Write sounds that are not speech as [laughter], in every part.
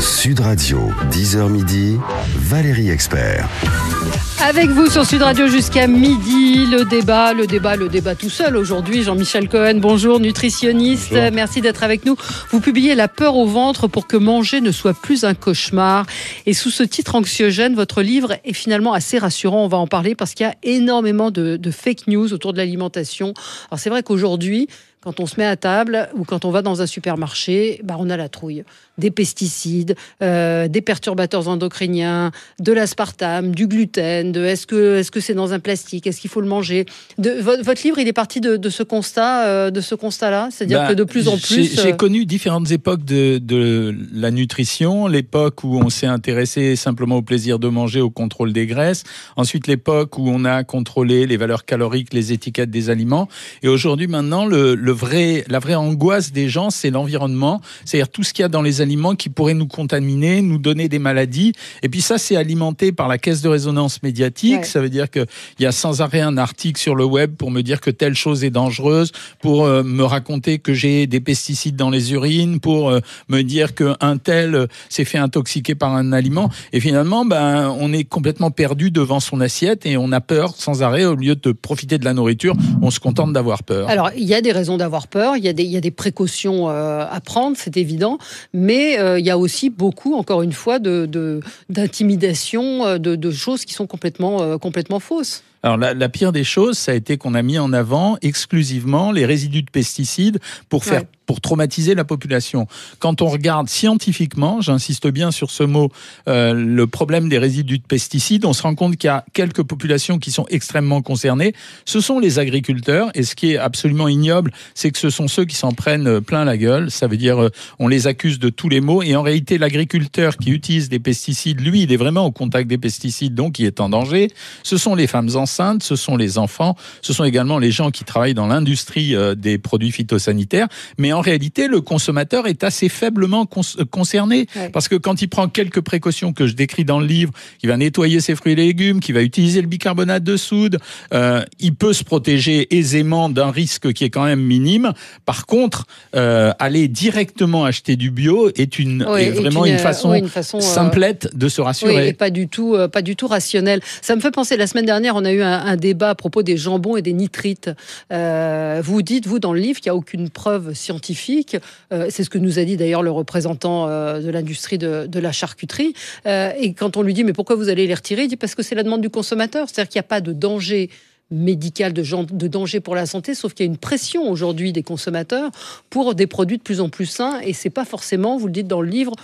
Sud Radio, 10h midi, Valérie Expert. Avec vous sur Sud Radio jusqu'à midi, le débat, le débat, le débat tout seul aujourd'hui. Jean-Michel Cohen, bonjour, nutritionniste. Merci d'être avec nous. Vous publiez La peur au ventre pour que manger ne soit plus un cauchemar. Et sous ce titre anxiogène, votre livre est finalement assez rassurant. On va en parler parce qu'il y a énormément de, de fake news autour de l'alimentation. Alors c'est vrai qu'aujourd'hui, quand on se met à table ou quand on va dans un supermarché, bah on a la trouille. Des pesticides, euh, des perturbateurs endocriniens, de l'aspartame, du gluten, de est-ce que est-ce que c'est dans un plastique, est-ce qu'il faut le manger de, votre, livre, il est parti de, de ce constat, euh, de ce constat-là, c'est-à-dire Bah, que de plus en plus. J'ai euh, connu différentes époques de, de la nutrition. L'époque où on s'est intéressé simplement au plaisir de manger, au contrôle des graisses. Ensuite, l'époque où on a contrôlé les valeurs caloriques, les étiquettes des aliments. Et aujourd'hui, maintenant, le, le vrai, la vraie angoisse des gens, c'est l'environnement. C'est-à-dire tout ce qu'il y a dans les aliments qui pourrait nous contaminer, nous donner des maladies. Et puis ça, c'est alimenté par la caisse de résonance médiatique. Ouais. Ça veut dire qu'il y a sans arrêt un article sur le web pour me dire que telle chose est dangereuse, pour euh, me raconter que j'ai des pesticides dans les urines, pour euh, me dire qu'un tel euh, s'est fait intoxiquer par un aliment. Et finalement, ben, on est complètement perdu devant son assiette et on a peur sans arrêt. Au lieu de profiter de la nourriture, on se contente d'avoir peur. Alors, il y a des raisons d'avoir peur, il y a des, il y a des précautions à prendre, c'est évident, mais euh, il y a aussi beaucoup, encore une fois, d'intimidation, euh, de, de choses qui sont complètement, euh, complètement fausses. Alors la, la pire des choses, ça a été qu'on a mis en avant exclusivement les résidus de pesticides pour faire Ouais. pour traumatiser la population. Quand on regarde scientifiquement, j'insiste bien sur ce mot, euh, le problème des résidus de pesticides, on se rend compte qu'il y a quelques populations qui sont extrêmement concernées. Ce sont les agriculteurs, et ce qui est absolument ignoble, c'est que ce sont ceux qui s'en prennent euh, plein la gueule. Ça veut dire, euh, on les accuse de tous les maux, et en réalité, l'agriculteur qui utilise des pesticides, lui, il est vraiment au contact des pesticides, donc il est en danger. Ce sont les femmes enceintes, ce sont les enfants, ce sont également les gens qui travaillent dans l'industrie euh, des produits phytosanitaires. Mais en réalité, le consommateur est assez faiblement euh, concerné Ouais. parce que quand il prend quelques précautions que je décris dans le livre, qu'il va nettoyer ses fruits et légumes, qu'il va utiliser le bicarbonate de soude, euh, il peut se protéger aisément d'un risque qui est quand même minime. Par contre, euh, aller directement acheter du bio est une Oui, est est vraiment une, une, façon oui, une façon, euh, simplette de se Oui, rassurer. et pas du tout, pas du tout rationnel. Ça me fait penser. La semaine dernière, on a eu un, débat à propos des jambons et des nitrites. Euh, vous dites vous dans le livre qu'il n'y a aucune preuve scientifique. Euh, C'est ce que nous a dit d'ailleurs le représentant euh, de l'industrie de, la charcuterie. Et quand on lui dit mais pourquoi vous allez les retirer, il dit parce que c'est la demande du consommateur. C'est-à-dire qu'il n'y a pas de danger médical de, de danger pour la santé, sauf qu'il y a une pression aujourd'hui des consommateurs pour des produits de plus en plus sains, et c'est pas forcément, vous le dites dans le livre,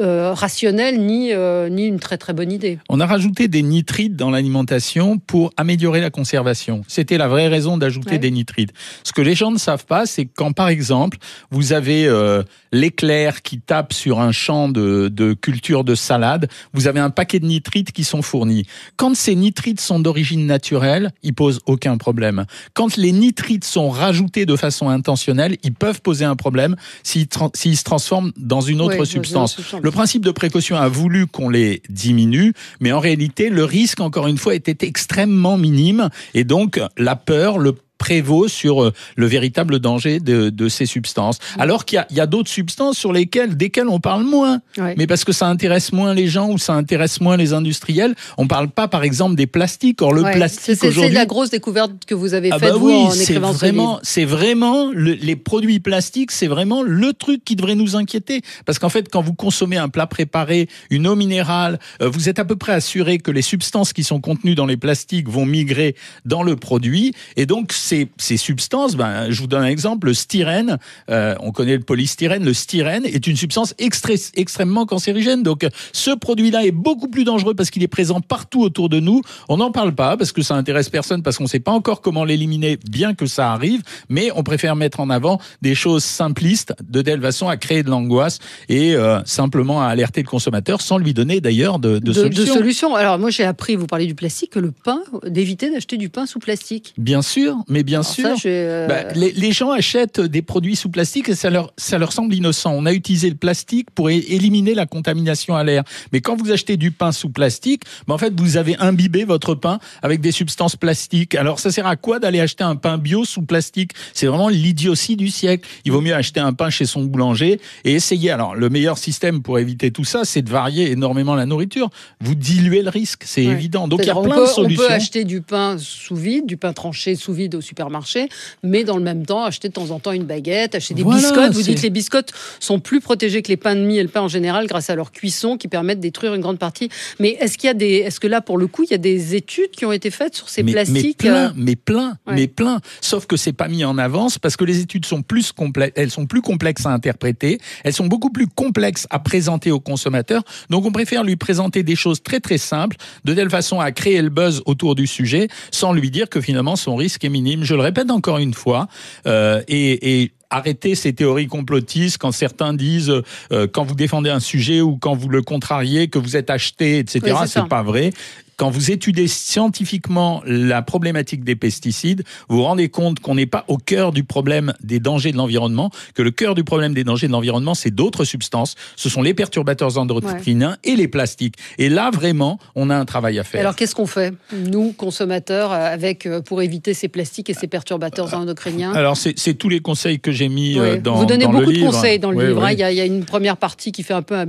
euh, rationnel ni, euh, ni une très très bonne idée. On a rajouté des nitrites dans l'alimentation pour améliorer la conservation. C'était la vraie raison d'ajouter Ouais. des nitrites. Ce que les gens ne savent pas, c'est quand, par exemple, vous avez euh, l'éclair qui tape sur un champ de, de culture de salade, vous avez un paquet de nitrites qui sont fournis. Quand ces nitrites sont d'origine naturelle, ils posent aucun problème. Quand les nitrites sont rajoutés de façon intentionnelle, ils peuvent poser un problème s'ils se transforment dans une autre Ouais, substance. Le principe de précaution a voulu qu'on les diminue, mais en réalité, le risque, encore une fois, était extrêmement minime. Et donc, la peur, le prévaut sur euh, le véritable danger de, de ces substances. Alors qu'il y a, a d'autres substances sur lesquelles, desquelles on parle moins. Ouais. Mais parce que ça intéresse moins les gens ou ça intéresse moins les industriels. On parle pas, par exemple, des plastiques. Or, le Ouais, plastique c'est c'est aujourd'hui. la grosse découverte que vous avez Ah faite bah vous oui, en écrivant ce vraiment, livre. c'est vraiment le- les produits plastiques, c'est vraiment le truc qui devrait nous inquiéter. Parce qu'en fait, quand vous consommez un plat préparé, une eau minérale, euh, vous êtes à peu près assuré que les substances qui sont contenues dans les plastiques vont migrer dans le produit. Et donc, ces, ces substances, ben, je vous donne un exemple, le styrène, euh, on connaît le polystyrène, le styrène est une substance extré- extrêmement cancérigène. Donc, ce produit-là est beaucoup plus dangereux parce qu'il est présent partout autour de nous. On n'en parle pas parce que ça intéresse personne, parce qu'on ne sait pas encore comment l'éliminer, bien que ça arrive, mais on préfère mettre en avant des choses simplistes de telle façon à créer de l'angoisse et euh, simplement à alerter le consommateur sans lui donner d'ailleurs de, de, de, solutions. solutions. Alors moi j'ai appris, vous parlez du plastique, que le pain, d'éviter d'acheter du pain sous plastique. Bien sûr, mais mais bien sûr. Euh, bah, les, gens achètent des produits sous plastique et ça leur, ça leur semble innocent. On a utilisé le plastique pour éliminer la contamination à l'air. Mais quand vous achetez du pain sous plastique, bah, en fait, vous avez imbibé votre pain avec des substances plastiques. Alors, ça sert à quoi d'aller acheter un pain bio sous plastique? C'est vraiment l'idiotie du siècle. Il vaut mieux acheter un pain chez son boulanger et essayer. Alors, le meilleur système pour éviter tout ça, c'est de varier énormément la nourriture. Vous diluez le risque, c'est évident. Donc, il y a plein de solutions. On peut acheter du pain sous vide, du pain tranché sous vide au supermarché, mais dans le même temps, acheter de temps en temps une baguette, acheter des biscottes. Vous dites que les biscottes sont plus protégés que les pains de mie et le pain en général grâce à leur cuisson qui permettent de détruire une grande partie. Mais est-ce qu'il y a des, est-ce que là, pour le coup, il y a des études qui ont été faites sur ces plastiques Mais plein, euh mais plein, mais plein. Sauf que c'est pas mis en avance parce que les études sont plus complexes, elles sont plus complexes à interpréter, elles sont beaucoup plus complexes à présenter aux consommateurs. Donc on préfère lui présenter des choses très très simples, de telle façon à créer le buzz autour du sujet, sans lui dire que finalement son risque est minime. Je le répète encore une fois, euh, et, et arrêter ces théories complotistes quand certains disent euh, quand vous défendez un sujet ou quand vous le contrariez que vous êtes acheté, etc. c'est pas vrai quand vous étudiez scientifiquement la problématique des pesticides, vous vous rendez compte qu'on n'est pas au cœur du problème des dangers de l'environnement, que le cœur du problème des dangers de l'environnement, c'est d'autres substances. Ce sont les perturbateurs endocriniens et les plastiques. Et là, vraiment, on a un travail à faire. Alors, qu'est-ce qu'on fait, nous, consommateurs, euh, avec, euh, pour éviter ces plastiques et ces perturbateurs endocriniens? Alors, c'est tous les conseils que j'ai mis euh, dans, Vous donnez beaucoup de conseils dans le livre. Hein. Il, y a, il y a une première partie qui fait un peu un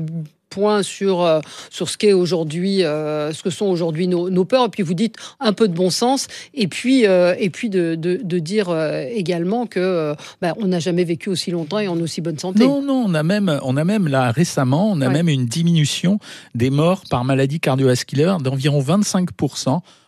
point sur, euh, sur ce qu'est aujourd'hui, euh, ce que sont aujourd'hui nos, nos, peurs. Et puis vous dites un peu de bon sens. Et puis, euh, et puis de, de, de dire également que bah, on n'a jamais vécu aussi longtemps et en aussi bonne santé. Non, non, on a même, on a même là récemment, on a même une diminution des morts par maladie cardiovasculaire d'environ 25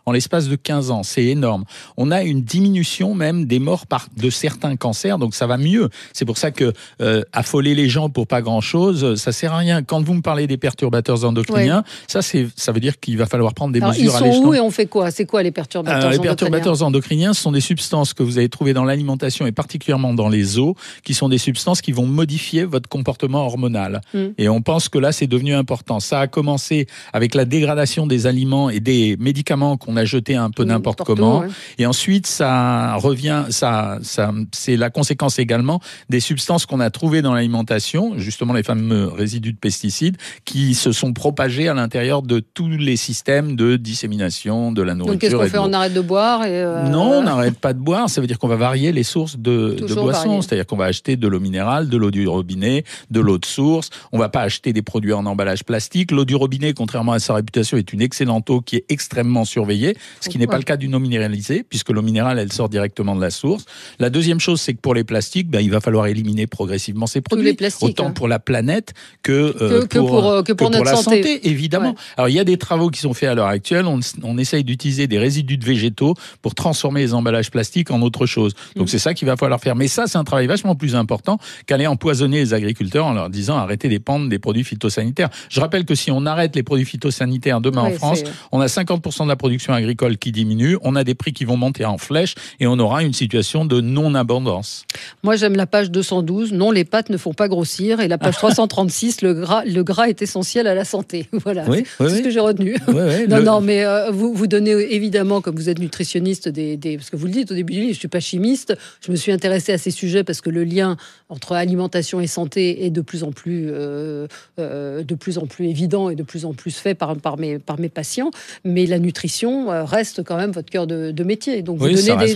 en l'espace de 15 ans. C'est énorme. On a une diminution même des morts par de certains cancers, donc ça va mieux. C'est pour ça que euh, affoler les gens pour pas grand-chose, ça sert à rien. Quand vous me parlez des perturbateurs endocriniens, ça c'est ça veut dire qu'il va falloir prendre des mesures à. Ils sont où et on fait quoi? C'est quoi les perturbateurs endocriniens Les perturbateurs endocriniens? sont des substances que vous allez trouver dans l'alimentation et particulièrement dans les eaux, qui sont des substances qui vont modifier votre comportement hormonal. Hmm. Et on pense que là c'est devenu important. Ça a commencé avec la dégradation des aliments et des médicaments qu'on a jeté un peu n'importe comment. Et ensuite, ça revient, ça, ça, c'est la conséquence également des substances qu'on a trouvées dans l'alimentation, justement les fameux résidus de pesticides, qui se sont propagés à l'intérieur de tous les systèmes de dissémination de la nourriture. Donc qu'est-ce qu'on fait? On arrête de boire et euh, Non, on n'arrête pas de boire. Ça veut dire qu'on va varier les sources de, de boissons. C'est-à-dire qu'on va acheter de l'eau minérale, de l'eau du robinet, de l'eau de source. On va pas acheter des produits en emballage plastique. L'eau du robinet, contrairement à sa réputation, est une excellente eau qui est extrêmement surveillée ce qui n'est pas le cas d'une eau minéralisée, puisque l'eau minérale, elle sort directement de la source. La deuxième chose, c'est que pour les plastiques, ben, il va falloir éliminer progressivement ces produits, autant hein. pour la planète que, euh, pour, euh, que, pour, notre la santé, évidemment. Alors, il y a des travaux qui sont faits à l'heure actuelle. On, on essaye d'utiliser des résidus de végétaux pour transformer les emballages plastiques en autre chose. Donc, mm. c'est ça qu'il va falloir faire. Mais ça, c'est un travail vachement plus important qu'aller empoisonner les agriculteurs en leur disant arrêtez de dépendre des produits phytosanitaires. Je rappelle que si on arrête les produits phytosanitaires demain en France, on a 50% de la production agricole qui diminue, on a des prix qui vont monter en flèche et on aura une situation de non-abondance. Moi, j'aime la page 212. Non, les pâtes ne font pas grossir. Et la page [laughs] 336, le gras, le gras est essentiel à la santé. [laughs] Voilà, c'est ce que j'ai retenu. [laughs] non, non, mais euh, vous, vous donnez évidemment, comme vous êtes nutritionniste, des, parce que vous le dites au début du livre, je suis pas chimiste. Je me suis intéressée à ces sujets parce que le lien entre alimentation et santé est de plus en plus, euh, euh, de plus en plus évident et de plus en plus fait par, par, mes, par mes patients. Mais la nutrition, euh, reste quand même votre cœur de, métier. Donc vous donnez,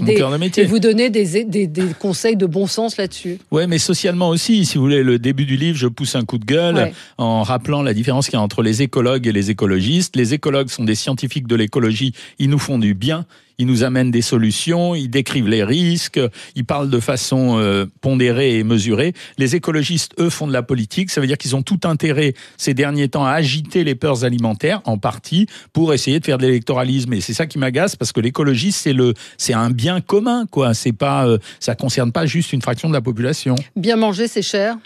des, vous donnez des, conseils de bon sens là-dessus. Oui, mais socialement aussi, si vous voulez, le début du livre, je pousse un coup de gueule en rappelant la différence qu'il y a entre les écologues et les écologistes. Les écologues sont des scientifiques de l'écologie, ils nous font du bien ils nous amènent des solutions, ils décrivent les risques, ils parlent de façon euh, pondérée et mesurée. Les écologistes, eux, font de la politique. Ça veut dire qu'ils ont tout intérêt ces derniers temps à agiter les peurs alimentaires, en partie, pour essayer de faire de l'électoralisme. Et c'est ça qui m'agace parce que l'écologie, c'est le, c'est un bien commun, quoi. C'est pas, euh, ça concerne pas juste une fraction de la population. Bien manger, c'est cher.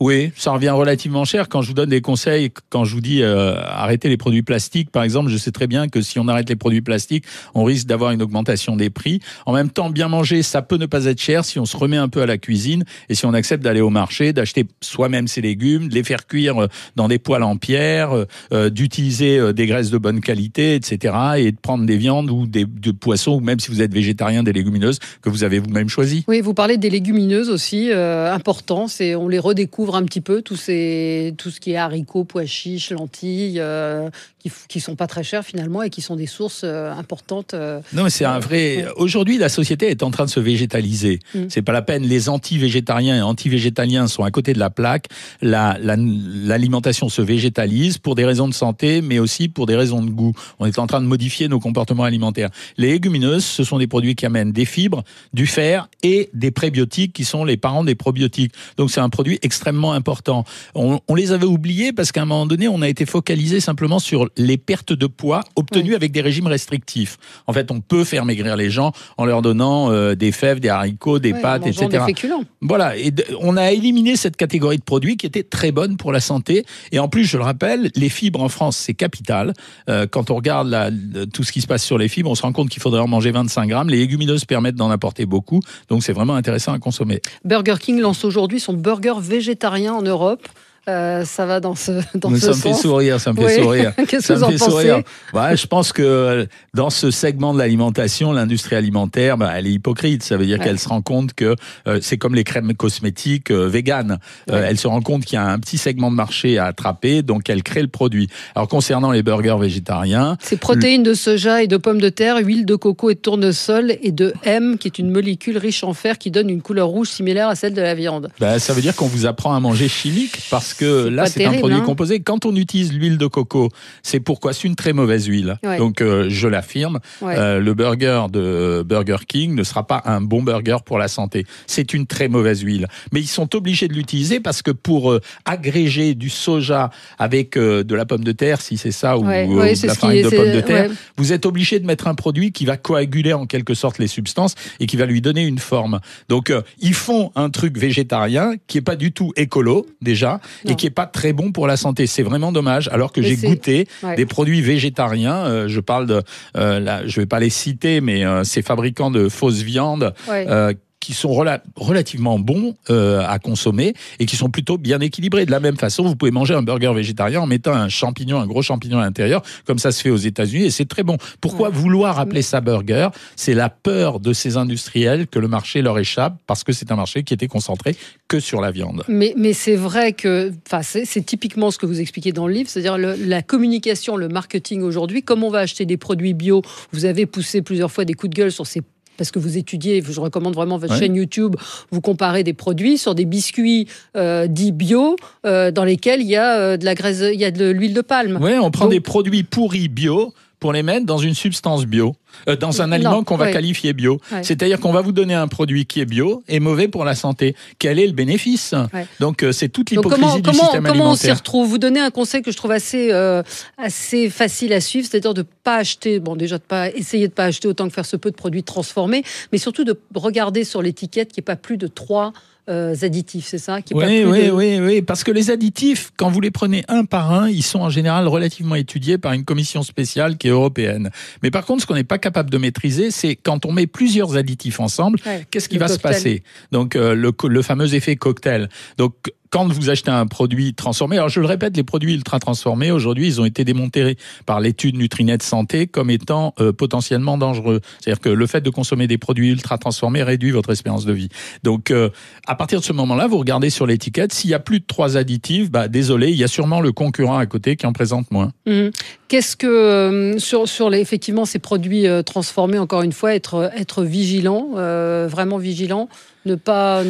Oui, ça revient relativement cher. Quand je vous donne des conseils, quand je vous dis euh, arrêtez les produits plastiques, par exemple, je sais très bien que si on arrête les produits plastiques, on risque d'avoir une augmentation des prix. En même temps, bien manger, ça peut ne pas être cher si on se remet un peu à la cuisine et si on accepte d'aller au marché, d'acheter soi-même ses légumes, de les faire cuire euh, dans des poêles en pierre, euh, d'utiliser des graisses de bonne qualité, etc. et de prendre des viandes ou des de poissons ou même si vous êtes végétarien, des légumineuses que vous avez vous-même choisi. Oui, vous parlez des légumineuses aussi, important, c'est on les redécouvre un petit peu tout, ces, tout ce qui est haricots, pois chiches, lentilles, euh, qui, qui sont pas très chers finalement et qui sont des sources euh, importantes. Euh, non, mais c'est un vrai. Aujourd'hui, la société est en train de se végétaliser. Mm. C'est pas la peine. Les anti-végétariens et anti-végétaliens sont à côté de la plaque. L'alimentation la, se végétalise pour des raisons de santé, mais aussi pour des raisons de goût. On est en train de modifier nos comportements alimentaires. Les légumineuses, ce sont des produits qui amènent des fibres, du fer et des prébiotiques qui sont les parents des probiotiques. Donc c'est un produit extrêmement important. On, les avait oubliés parce qu'à un moment donné, on a été focalisé simplement sur les pertes de poids obtenues avec des régimes restrictifs. En fait, on peut faire maigrir les gens en leur donnant euh, des fèves, des haricots, des pâtes, etc. Des féculents. Voilà, et on a éliminé cette catégorie de produits qui était très bonne pour la santé. Et en plus, je le rappelle, les fibres en France, c'est capital. Euh, quand on regarde la, tout ce qui se passe sur les fibres, on se rend compte qu'il faudrait en manger 25 grammes. Les légumineuses permettent d'en apporter beaucoup, donc c'est vraiment intéressant à consommer. Burger King lance aujourd'hui son burger végétarien rien en Europe. Euh, ça va dans ce, [laughs] dans ça me fait sourire, ça me fait sourire. [laughs] Qu'est-ce que vous en pensez? Ouais, Je pense que dans ce segment de l'alimentation, l'industrie alimentaire, bah, elle est hypocrite. Ça veut dire qu'elle se rend compte que euh, c'est comme les crèmes cosmétiques euh, véganes. Euh, elle se rend compte qu'il y a un petit segment de marché à attraper, donc elle crée le produit. Alors concernant les burgers végétariens, c'est protéines de soja et de pommes de terre, huile de coco et de tournesol et de M, qui est une molécule riche en fer qui donne une couleur rouge similaire à celle de la viande. Bah, ça veut dire qu'on vous apprend à manger chimique parce que là, c'est un produit hein. composé. Quand on utilise l'huile de coco, c'est pourquoi c'est une très mauvaise huile. Donc, euh, je l'affirme, euh, le burger de Burger King ne sera pas un bon burger pour la santé. C'est une très mauvaise huile. Mais ils sont obligés de l'utiliser parce que pour euh, agréger du soja avec de la pomme de terre, si c'est ça, ou, de la farine de pomme de terre, vous êtes obligé de mettre un produit qui va coaguler en quelque sorte les substances et qui va lui donner une forme. Donc, ils font un truc végétarien qui est pas du tout écolo déjà et qui est pas très bon pour la santé. C'est vraiment dommage. Alors que j'ai goûté des produits végétariens. Euh, je parle de, euh, là, je vais pas les citer, mais euh, ces fabricants de fausses viandes qui sont relativement bons euh, à consommer et qui sont plutôt bien équilibrés. De la même façon, vous pouvez manger un burger végétarien en mettant un champignon, un gros champignon à l'intérieur, comme ça se fait aux États-Unis, et c'est très bon. Pourquoi vouloir appeler ça burger? C'est la peur de ces industriels que le marché leur échappe, parce que c'est un marché qui était concentré que sur la viande. Mais, mais c'est vrai que c'est typiquement ce que vous expliquez dans le livre, c'est-à-dire la communication, le marketing aujourd'hui, comme on va acheter des produits bio, vous avez poussé plusieurs fois des coups de gueule sur ces parce que vous étudiez, je recommande vraiment votre chaîne YouTube, vous comparez des produits sur des biscuits euh, dits bio, euh, dans lesquels il y a euh, de la graisse, il y a de l'huile de palme. Oui, on prend des produits pourris bio pour les mettre dans une substance bio, dans un aliment qu'on va qualifier bio. C'est-à-dire qu'on va vous donner un produit qui est bio et mauvais pour la santé. Quel est le bénéfice Donc euh, c'est toute l'hypocrisie du comment, système alimentaire. Comment on s'y retrouve Vous donnez un conseil que je trouve assez euh, assez facile à suivre, c'est-à-dire de pas acheter, bon déjà de pas essayer de pas acheter autant que faire se peut de produits transformés, mais surtout de regarder sur l'étiquette qu'il n'y ait pas plus de trois euh, additifs, c'est ça qui oui, oui, oui, oui, parce que les additifs, quand vous les prenez un par un, ils sont en général relativement étudiés par une commission spéciale qui est européenne. Mais par contre, ce qu'on n'est pas capable de maîtriser, c'est quand on met plusieurs additifs ensemble, qu'est-ce qui va se passer? Donc euh, le, le fameux effet cocktail. Donc quand vous achetez un produit transformé, alors je le répète, les produits ultra transformés aujourd'hui, ils ont été démontés par l'étude Nutrinet Santé comme étant euh, potentiellement dangereux. C'est-à-dire que le fait de consommer des produits ultra transformés réduit votre espérance de vie. Donc, euh, à partir de ce moment-là, vous regardez sur l'étiquette, s'il y a plus de trois additifs, bah désolé, il y a sûrement le concurrent à côté qui en présente moins. Mmh. Qu'est-ce que euh, sur sur les effectivement ces produits transformés, encore une fois, être être vigilant, vraiment vigilant, ne pas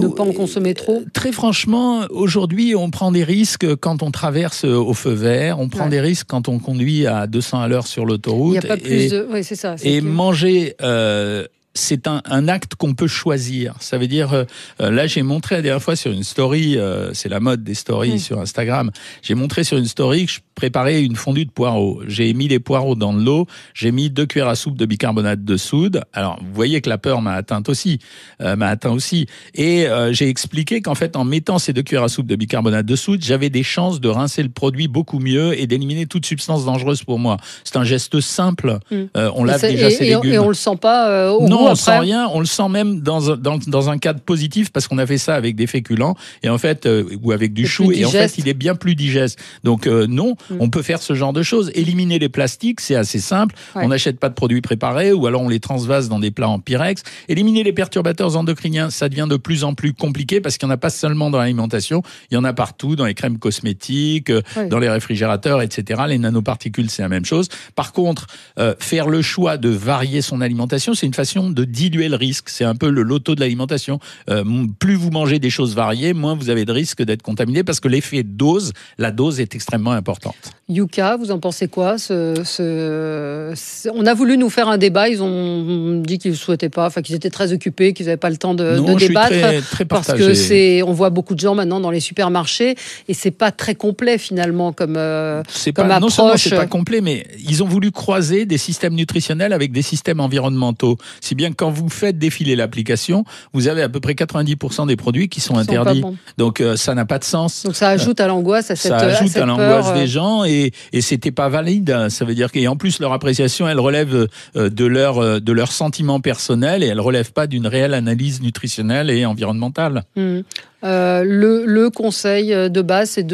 ne pas en consommer trop Très franchement, aujourd'hui, on prend des risques quand on traverse au feu vert, on prend des risques quand on conduit à 200 à l'heure sur l'autoroute. Il n'y a pas plus de... Oui, c'est ça. Et manger... Euh, c'est un, un, acte qu'on peut choisir. Ça veut dire, euh, là j'ai montré la dernière fois sur une story, euh, c'est la mode des stories sur Instagram, j'ai montré sur une story que je préparer une fondue de poireaux. J'ai mis les poireaux dans de l'eau, j'ai mis deux cuillères à soupe de bicarbonate de soude. Alors, vous voyez que la peur m'a atteinte aussi, euh, m'a atteint aussi. Et euh, j'ai expliqué qu'en fait, en mettant ces deux cuillères à soupe de bicarbonate de soude, j'avais des chances de rincer le produit beaucoup mieux et d'éliminer toute substance dangereuse pour moi. C'est un geste simple. Mm. Euh, on lave déjà ses légumes. Et on le sent pas au Non, on ne sent rien. On le sent même dans, dans, dans un cadre positif parce qu'on a fait ça avec des féculents et en fait, ou avec du chou. Et en fait, il est bien plus digeste. Donc non, mm. on peut faire ce genre de choses. Éliminer les plastiques, c'est assez simple. On n'achète pas de produits préparés ou alors on les transvase dans des plats en pyrex. Éliminer les perturbateurs endocriniens, ça devient de plus en plus compliqué parce qu'il n'y en a pas seulement dans l'alimentation, il y en a partout, dans les crèmes cosmétiques, euh, dans les réfrigérateurs, etc. Les nanoparticules, c'est la même chose. Par contre, euh, faire le choix de varier son alimentation, c'est une façon de diluer le risque. C'est un peu le loto de l'alimentation. Euh, plus vous mangez des choses variées, moins vous avez de risque d'être contaminé parce que l'effet dose, la dose est extrêmement importante. Yuka, vous en pensez quoi ce, ce... On a voulu nous faire un débat, ils ont dit qu'ils ne souhaitaient pas, enfin qu'ils étaient très occupés, qu'ils n'avaient pas le temps de, de débattre. Très, très parce que c'est, on voit beaucoup de gens maintenant dans les supermarchés et c'est pas très complet finalement comme, euh, comme pas, approche. Non seulement c'est pas complet, mais ils ont voulu croiser des systèmes nutritionnels avec des systèmes environnementaux. Si bien que quand vous faites défiler l'application, vous avez à peu près 90% des produits qui sont interdits. Donc euh, ça n'a pas de sens. Donc ça ajoute à l'angoisse à cette Ça ajoute à, l'angoisse des euh. Et, c'était pas valide. Ça veut dire qu'en plus leur appréciation, elle relève de leur de leur sentiment personnel et elle relève pas d'une réelle analyse nutritionnelle et environnementale. Mmh. Euh, le, le, conseil de base, c'est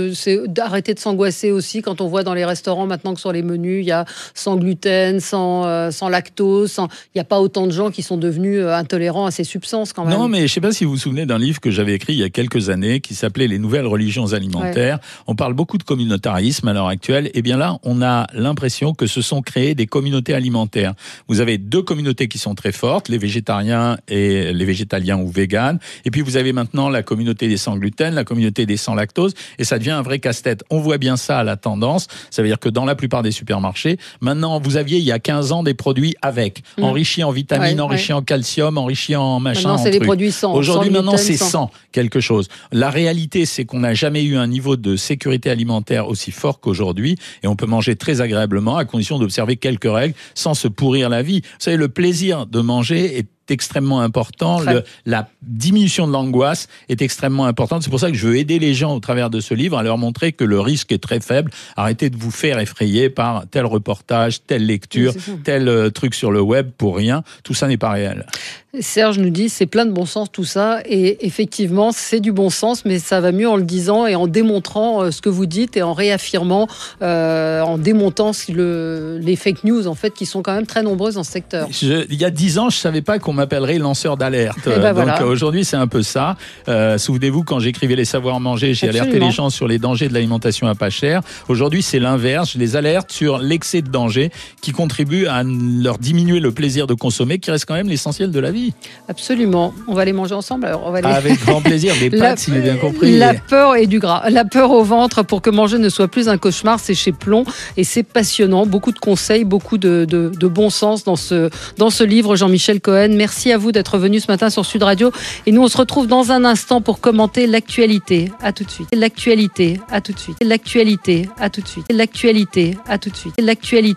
d'arrêter de s'angoisser aussi quand on voit dans les restaurants maintenant que sur les menus, il y a sans gluten, sans, euh, sans lactose, il n'y a pas autant de gens qui sont devenus euh, intolérants à ces substances quand même. Non, mais je ne sais pas si vous vous souvenez d'un livre que j'avais écrit il y a quelques années qui s'appelait Les nouvelles religions alimentaires. On parle beaucoup de communautarisme à l'heure actuelle. Et eh bien là, on a l'impression que se sont créées des communautés alimentaires. Vous avez deux communautés qui sont très fortes, les végétariens et les végétaliens ou véganes. Et puis vous avez maintenant la communauté des sans gluten, la communauté des sans lactose, et ça devient un vrai casse-tête. On voit bien ça à la tendance. Ça veut dire que dans la plupart des supermarchés, maintenant, vous aviez il y a 15 ans des produits avec, mmh. enrichis en vitamines, enrichis en calcium, enrichis en machin. Maintenant, c'est des produits sans. Aujourd'hui, maintenant, c'est sans quelque chose. La réalité, c'est qu'on n'a jamais eu un niveau de sécurité alimentaire aussi fort qu'aujourd'hui, et on peut manger très agréablement à condition d'observer quelques règles sans se pourrir la vie. Vous savez, le plaisir de manger est extrêmement important. Le, la diminution de l'angoisse est extrêmement importante. C'est pour ça que je veux aider les gens au travers de ce livre à leur montrer que le risque est très faible. Arrêtez de vous faire effrayer par tel reportage, telle lecture, tel euh, truc sur le web pour rien. Tout ça n'est pas réel. Serge nous dit c'est plein de bon sens tout ça et effectivement c'est du bon sens mais ça va mieux en le disant et en démontrant euh, ce que vous dites et en réaffirmant, euh, en démontant le, les fake news en fait qui sont quand même très nombreuses dans ce secteur. il y a dix ans je savais pas qu'on m'appellerait lanceur d'alerte. Eh ben Donc aujourd'hui c'est un peu ça. Euh, souvenez-vous quand j'écrivais les savoirs manger j'ai alerté les gens sur les dangers de l'alimentation à pas cher. Aujourd'hui c'est l'inverse, je les alerte sur l'excès de danger qui contribue à leur diminuer le plaisir de consommer qui reste quand même l'essentiel de la vie. Absolument. On va les manger ensemble. Alors on va Avec grand plaisir. [laughs] Des pâtes, si j'ai bien compris. La peur et du gras. La peur au ventre pour que manger ne soit plus un cauchemar, c'est chez Plomb. Et c'est passionnant. Beaucoup de conseils, beaucoup de, de, bon sens dans ce, dans ce livre, Jean-Michel Cohen. Merci à vous d'être venu ce matin sur Sud Radio. Et nous, on se retrouve dans un instant pour commenter l'actualité. À tout de suite. L'actualité. À tout de suite. L'actualité. À tout de suite. L'actualité. À tout de suite. L'actualité.